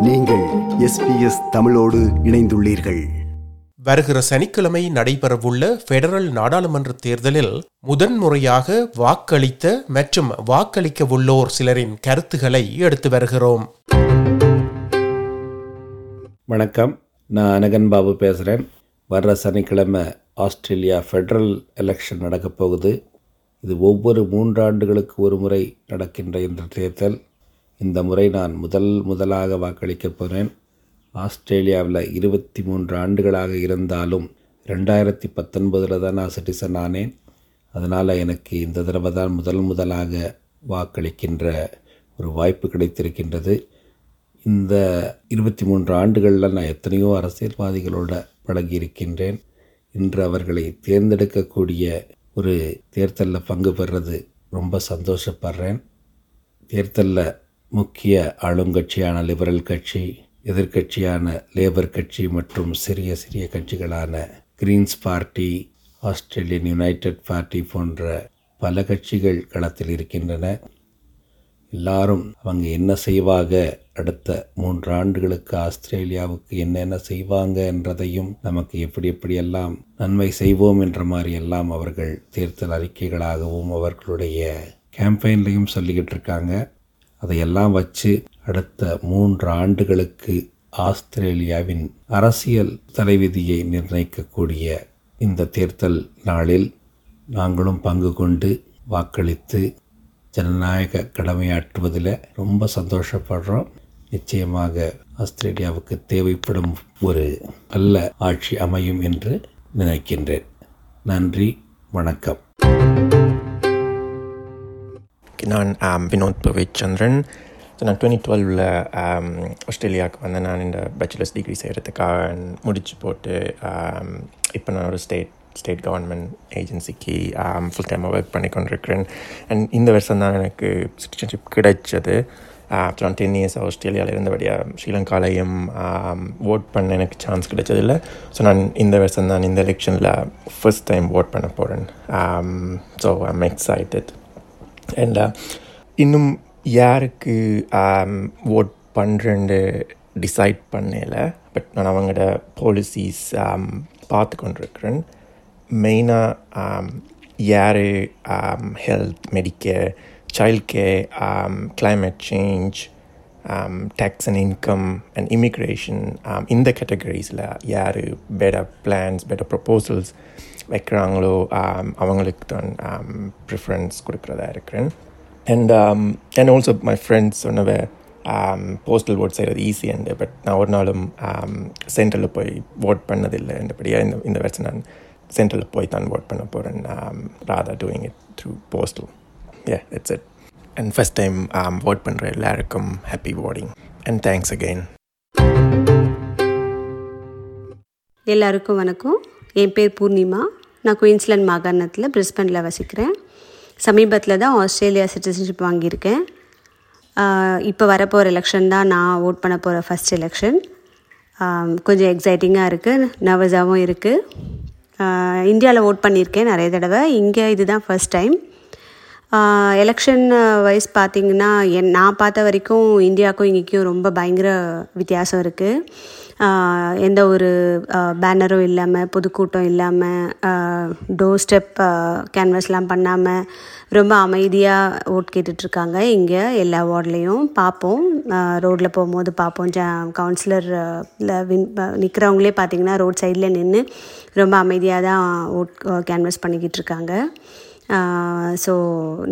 நீங்கள் எஸ்பிஎஸ் தமிழோடு இணைந்துள்ளீர்கள். வருகிற சனிக்கிழமை நடைபெறவுள்ள பெடரல் நாடாளுமன்ற தேர்தலில் முதன்முறையாக வாக்களித்த மற்றும் வாக்களிக்கவுள்ளோர் சிலரின் கருத்துக்களை எடுத்து வருகிறோம். வணக்கம். நான் அனகன் பாபு பேசுகிறேன் வர்ற சனிக்கிழமை ஆஸ்திரேலியா ஃபெடரல் எலெக்ஷன் நடக்கப் போகுது. இது ஒவ்வொரு மூன்றாண்டுகளுக்கு ஒரு முறை நடக்கின்ற இந்த தேர்தல். இந்த முறை நான் முதல் முதலாக வாக்களிக்கப் போகிறேன் ஆஸ்திரேலியாவில் இருபத்தி மூன்று ஆண்டுகளாக இருந்தாலும் ரெண்டாயிரத்தி பத்தொன்பதில் தான் நான் சிட்டிசன் ஆனேன். அதனால் எனக்கு இந்த தடவை தான் முதல் முதலாக வாக்களிக்கின்ற ஒரு வாய்ப்பு கிடைத்திருக்கின்றது. இந்த இருபத்தி மூன்று ஆண்டுகளில் நான் எத்தனையோ அரசியல்வாதிகளோட பழகியிருக்கின்றேன். இன்று அவர்களை தேர்ந்தெடுக்கக்கூடிய ஒரு தேர்தலில் பங்கு பெறுறது ரொம்ப சந்தோஷப்படுறேன். தேர்தலில் முக்கிய ஆளுங்கட்சியான லிபரல் கட்சி எதிர்க்கட்சியான லேபர் கட்சி மற்றும் சிறிய சிறிய கட்சிகளான Greens party Australian united party போன்ற பல கட்சிகள் களத்தில் இருக்கின்றன. எல்லாரும் அவங்க என்ன செய்வாங்க? அடுத்த மூன்று ஆண்டுகளுக்கு ஆஸ்திரேலியாவுக்கு என்னென்ன செய்வாங்க என்றதையும் நமக்கு எப்படி எப்படியெல்லாம் நன்மை செய்வோம் என்ற மாதிரி எல்லாம் அவர்கள் தேர்தல் அறிக்கைகளாகவும் அவர்களுடைய கேம்பெயின்லையும் சொல்லிக்கிட்டு இருக்காங்க. அதையெல்லாம் வச்சு அடுத்த மூன்று ஆண்டுகளுக்கு ஆஸ்திரேலியாவின் அரசியல் தலைவிதியை நிர்ணயிக்கக்கூடிய இந்த தேர்தல் நாளில் நாங்களும் பங்கு கொண்டு வாக்களித்து ஜனநாயக கடமையாற்றுவதில் ரொம்ப சந்தோஷப்படுறோம். நிச்சயமாக ஆஸ்திரேலியாவுக்கு தேவைப்படும் ஒரு நல்ல ஆட்சி அமையும் என்று நினைக்கின்றேன். நன்றி வணக்கம். நான் வினோத் பவிச்சந்திரன் ஸோ நான் டுவெண்ட்டி டுவெல்வில் ஆஸ்திரேலியாவுக்கு வந்தேன். நான் இந்த பேச்சுலர்ஸ் டிகிரி செய்கிறதுக்காக முடிச்சு போட்டு இப்போ நான் ஒரு ஸ்டேட் ஸ்டேட் கவர்மெண்ட் ஏஜென்சிக்கு ஃபுல் டைமாக ஒர்க் பண்ணி கொண்டிருக்கிறேன். அண்ட் இந்த வருஷம் தான் எனக்கு சிட்டிசன்ஷிப் கிடைச்சது. அப்புறம் நான் டென் இயர்ஸ் ஆஸ்திரேலியாவில் இருந்தபடியாக ஸ்ரீலங்காலையும் ஓட் பண்ண எனக்கு சான்ஸ் கிடைச்சதில்ல. ஸோ நான் இந்த வருஷம் தான் இந்த எலெக்ஷனில் ஃபர்ஸ்ட் டைம் ஓட் பண்ண போகிறேன் so I'm excited and uh, இன்னும் யாருக்கு um, ஓட் பண்ணுறேன்னு டிசைட் பண்ணல பட் நான் அவங்களோட பாலிசிஸ் um, பார்த்து கொண்டிருக்கிறேன். மெயினாக யார் health Medicare child care climate change tax and income and immigration இந்த கேட்டகரிஸில் யார் பெட்டர் பிளான்ஸ் பெட்டர் ப்ரப்போசல்ஸ் வைக்கிறாங்களோ அவங்களுக்கு தான் ப்ரிஃபரன்ஸ் கொடுக்குறதா இருக்கிறேன். And and also my friends சொன்னவ postal vote செய்கிறது ஈஸி அண்டு பட் நான் ஒரு நாளும் சென்ட்ரலில் போய் ஓட் பண்ணதில்லை என்றபடியாக இந்த இந்த வருஷம் நான் சென்ட்ரலில் போய் தான் ஓட் பண்ண போகிறேன் rather doing it through postal uh it's it and first time vote பண்ணுற எல்லாருக்கும் happy voting and thanks again எல்லாருக்கும் வணக்கம். என் பேர் பூர்ணிமா. நான் குயின்ஸ்லாண்ட் மாகாணத்தில் பிரிஸ்பனில் வசிக்கிறேன். சமீபத்தில் தான் ஆஸ்திரேலியா சிட்டிசன்ஷிப் வாங்கியிருக்கேன். இப்போ வரப்போகிற எலெக்ஷன் தான் நான் ஓட் பண்ண போகிற ஃபஸ்ட் எலெக்ஷன் கொஞ்சம் எக்ஸைட்டிங்காக இருக்குது நர்வஸாகவும் இருக்குது இந்தியாவில் ஓட் பண்ணியிருக்கேன் நிறைய தடவை. இங்கே இதுதான் ஃபஸ்ட் டைம் எலெக்ஷன் வைஸ் பார்த்திங்கன்னா என் நான் பார்த்த வரைக்கும் இந்தியாவுக்கும் இங்கேக்கும் ரொம்ப பயங்கர வித்தியாசம் இருக்குது எந்த ஒரு பேனரும் இல்லாமல் பொதுக்கூட்டம் இல்லாமல் டோர் ஸ்டெப் கேன்வஸ்லாம் பண்ணாமல் ரொம்ப அமைதியாக ஓட் கேட்டுட்ருக்காங்க. இங்கே எல்லா வார்ட்லேயும் பார்ப்போம் ரோட்டில் போகும்போது பார்ப்போம் ஜ கவுன்சிலரில் வின் நிற்கிறவங்களே பார்த்திங்கன்னா ரோட் சைடில் நின்று ரொம்ப அமைதியாக தான் ஓட் கேன்வஸ் பண்ணிக்கிட்டு இருக்காங்க ஸோ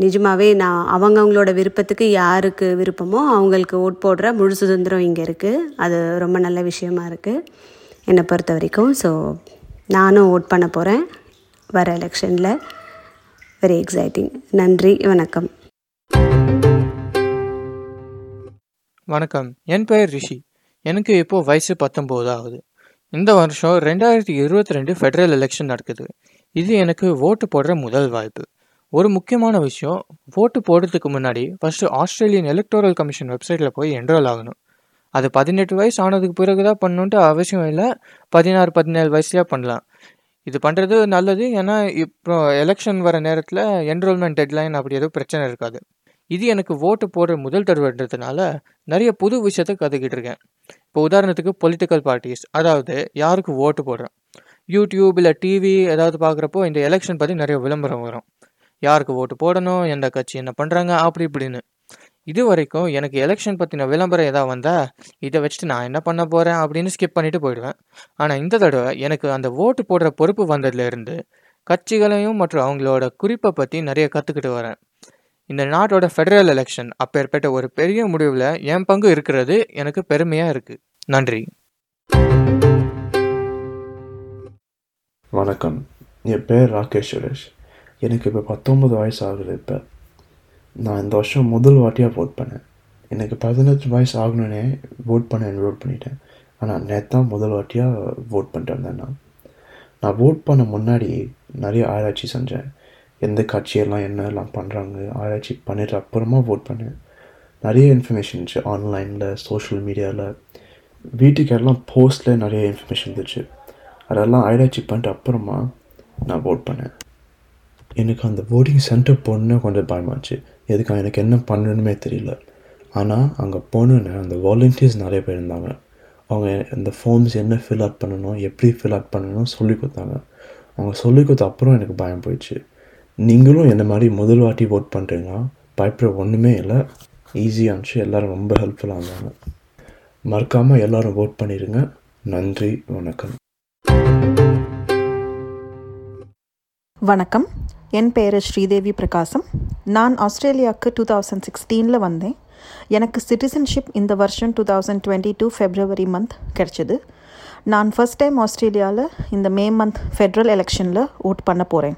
நிஜமாகவே நான் அவங்கவுங்களோட விருப்பத்துக்கு யாருக்கு விருப்பமோ அவங்களுக்கு ஓட் போடுற முழு சுதந்திரம் இங்கே இருக்குது அது ரொம்ப நல்ல விஷயமா இருக்குது என்னை பொறுத்த வரைக்கும் ஸோ நானும் ஓட் பண்ண போகிறேன் வர எலெக்ஷனில். வெரி எக்ஸைட்டிங் நன்றி வணக்கம். வணக்கம். என் பெயர் ரிஷி. எனக்கு இப்போது வயசு பத்தொம்போது ஆகுது இந்த வருஷம் ரெண்டாயிரத்தி இருபத்தி ரெண்டு ஃபெடரல் எலெக்ஷன் நடக்குது. இது எனக்கு ஓட்டு போடுற முதல் வாய்ப்பு. ஒரு முக்கியமான விஷயம் ஓட்டு போடுறதுக்கு முன்னாடி ஃபஸ்ட்டு ஆஸ்திரேலியன் எலக்டோரல் கமிஷன் வெப்சைட்டில் போய் என்ரோல் ஆகணும். அது பதினெட்டு வயசு ஆனதுக்கு பிறகு தான் பண்ணணுன்ட்டு அவசியம் இல்லை பதினாறு பதினேழு வயசுலேயே பண்ணலாம். இது பண்ணுறது நல்லது ஏன்னா இப்போ எலெக்ஷன் வர நேரத்தில் என்ரோல்மெண்ட் டெட்லைன் அப்படி எதுவும் பிரச்சனை இருக்காது. இது எனக்கு ஓட்டு போடுற முதல் தடவைன்றதுனால நிறைய புது விஷயத்தை கற்றுக்கிட்டு இருக்கேன். இப்போ உதாரணத்துக்கு பொலிட்டிக்கல் பார்ட்டிஸ் அதாவது யாருக்கு ஓட்டு போடுறேன் யூடியூப் இல்லை டிவி ஏதாவது பார்க்குறப்போ இந்த எலெக்ஷன் பற்றி நிறைய விளம்பரம் வரும். யாருக்கு ஓட்டு போடணும் எந்த கட்சி என்ன பண்ணுறாங்க அப்படி இப்படின்னு. இது வரைக்கும் எனக்கு எலெக்ஷன் பற்றின விளம்பரம் ஏதாவது வந்தால் இதை வச்சுட்டு நான் என்ன பண்ண போகிறேன் அப்படின்னு ஸ்கிப் பண்ணிட்டு போயிடுவேன். ஆனால் இந்த தடவை எனக்கு அந்த ஓட்டு போடுற பொறுப்பு வந்ததுலேருந்து கட்சிகளையும் மற்றும் அவங்களோட குறிப்பை பற்றி நிறைய கற்றுக்கிட்டு வரேன். இந்த நாட்டோட ஃபெடரல் எலெக்ஷன் அப்பேற்பட்ட ஒரு பெரிய முடிவில் என் பங்கு இருக்கிறது எனக்கு பெருமையாக இருக்குது நன்றி. வணக்கம். என் பேர் ராகேஷ் சுரேஷ். எனக்கு இப்போ பத்தொம்பது வயசு ஆகுது இப்போ. நான் இந்த வருஷம் முதல் வாட்டியாக வோட் பண்ணேன். எனக்கு பதினெட்டு வயசு ஆகணுன்னே ஓட் பண்ண என்ரோல் பண்ணிட்டேன். ஆனால் நேற்று தான் முதல் வாட்டியாக ஓட் பண்ணிட்டு வந்தேன் நான். நான் ஓட் பண்ண முன்னாடி நிறைய ஆராய்ச்சி செஞ்சேன். எந்த கட்சியெல்லாம் என்னெல்லாம் பண்ணுறாங்க ஆராய்ச்சி பண்ணிட்டு அப்புறமா ஓட் பண்ணேன். நிறைய இன்ஃபர்மேஷன் இருந்துச்சு ஆன்லைனில் சோஷியல் மீடியாவில் வீட்டுக்கு எல்லாம் போஸ்ட்டில் நிறைய இன்ஃபர்மேஷன் இருந்துச்சு. அதெல்லாம் ஆராய்ச்சி பண்ணிட்டு அப்புறமா நான் ஓட் பண்ணேன். எனக்கு அந்த ஓட்டிங் சென்டர் போகணுன்னு கொஞ்சம் பயமாச்சு எதுக்கு எனக்கு என்ன பண்ணணுமே தெரியல. ஆனால் அங்கே போனோன்னே அந்த வாலண்டியர்ஸ் நிறைய பேர் இருந்தாங்க. அவங்க இந்த ஃபார்ம்ஸ் என்ன ஃபில் அவுட் பண்ணணும் எப்படி ஃபில் அவுட் பண்ணணும் சொல்லி கொடுத்தாங்க. அவங்க சொல்லி கொடுத்த அப்புறம் எனக்கு பயம் போயிடுச்சு. நீங்களும் என்ன மாதிரி முதல் வாட்டி ஓட் பண்ணுறீங்களா பயப்பட ஒன்றுமே இல்லை. ஈஸியாக இருந்துச்சு. எல்லோரும் ரொம்ப ஹெல்ப்ஃபுல்லாக இருந்தாங்க. மறக்காமல் எல்லோரும் ஓட் பண்ணிடுங்க நன்றி வணக்கம். வணக்கம். என் பேர் ஸ்ரீதேவி பிரகாசம். நான் ஆஸ்திரேலியாவுக்கு டூ தௌசண்ட் சிக்ஸ்டீனில் வந்தேன். எனக்கு சிட்டிசன்ஷிப் இந்த வருஷம் two thousand twenty two February month கிடச்சிது. நான் ஃபஸ்ட் டைம் ஆஸ்திரேலியாவில் இந்த மே மந்த் ஃபெட்ரல் எலெக்ஷனில் ஓட் பண்ண போகிறேன்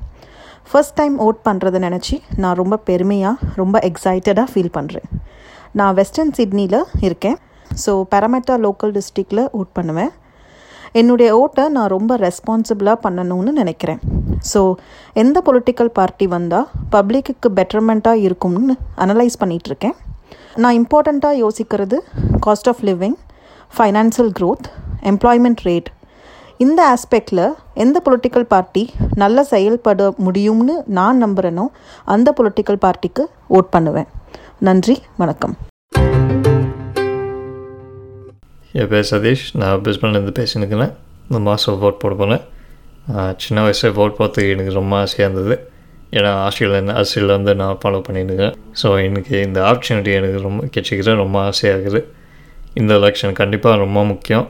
ஃபஸ்ட் டைம் ஓட் பண்ணுறதை நினச்சி நான் ரொம்ப பெருமையாக ரொம்ப எக்ஸைட்டடாக ஃபீல் பண்ணுறேன் நான் வெஸ்டர்ன் சிட்னியில் இருக்கேன். ஸோ பெரமெட்டா லோக்கல் டிஸ்ட்ரிக்டில் ஓட் பண்ணுவேன். என்னுடைய ஓட்டை நான் ரொம்ப ரெஸ்பான்சிபிளாக பண்ணணும்னு நினைக்கிறேன். ஸோ எந்த பொலிட்டிக்கல் பார்ட்டி வந்தால் பப்ளிக்கு பெட்டர்மெண்ட்டாக இருக்கும்னு அனலைஸ் பண்ணிகிட்ருக்கேன் நான் இம்பார்ட்டண்ட்டாக யோசிக்கிறது cost of living financial growth employment rate இந்த ஆஸ்பெக்டில் எந்த பொலிட்டிக்கல் பார்ட்டி நல்லா செயல்பட முடியும்னு நான் நம்புகிறேனோ அந்த பொலிட்டிக்கல் பார்ட்டிக்கு ஓட் பண்ணுவேன். நன்றி வணக்கம். என் பேர் சதீஷ். நான் பிரிஸ்பன்லேருந்து பேசினுக்கிறேன். இந்த மாதம் ஓட் போட போனேன் சின்ன வயசில் போட் போகிறதுக்கு எனக்கு ரொம்ப ஆசையாக இருந்தது. ஏன்னா ஆஸ்திரேலியா அரசியலில் வந்து நான் ஃபாலோ பண்ணியிருக்கேன் ஸோ எனக்கு இந்த ஆப்பர்ச்சுனிட்டி எனக்கு ரொம்ப கிடைச்சிக்கிறேன் ரொம்ப ஆசையாக இருக்குது. இந்த எலெக்ஷன் கண்டிப்பாக ரொம்ப முக்கியம்.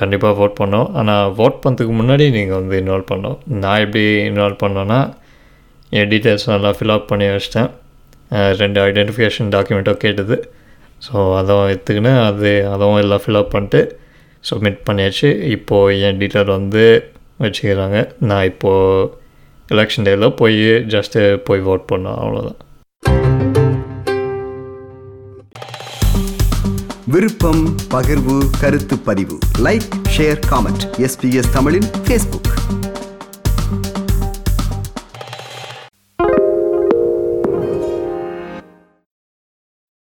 கண்டிப்பாக ஓட் பண்ணோம். ஆனால் ஓட் பண்ணுறதுக்கு முன்னாடி நீங்கள் வந்து இன்வால்வ் பண்ணோம். நான் எப்படி இன்வால்வ் பண்ணோன்னா என் டீட்டெயில்ஸ் நல்லா ஃபில்அப் பண்ணி வச்சிட்டேன். ரெண்டு ஐடென்டிஃபிகேஷன் டாக்குமெண்ட்டும் கேட்டது. ஸோ அதுவும் எடுத்துக்கினேன். அது அதுவும் எல்லாம் ஃபில்அப் பண்ணிட்டு சப்மிட் பண்ணியாச்சு. இப்போது என் டீட்டெயில் வந்து வச்சுக்கிறாங்க. நான் இப்போது எலெக்ஷன் டேயில் போய் ஜஸ்ட்டு போய் ஓட் பண்ணோம் அவ்வளோதான் விருப்பம் பகிர்வு கருத்து பதிவு. லைக் ஷேர் காமெண்ட் எஸ்பிஎஸ் தமிழின் ஃபேஸ்புக்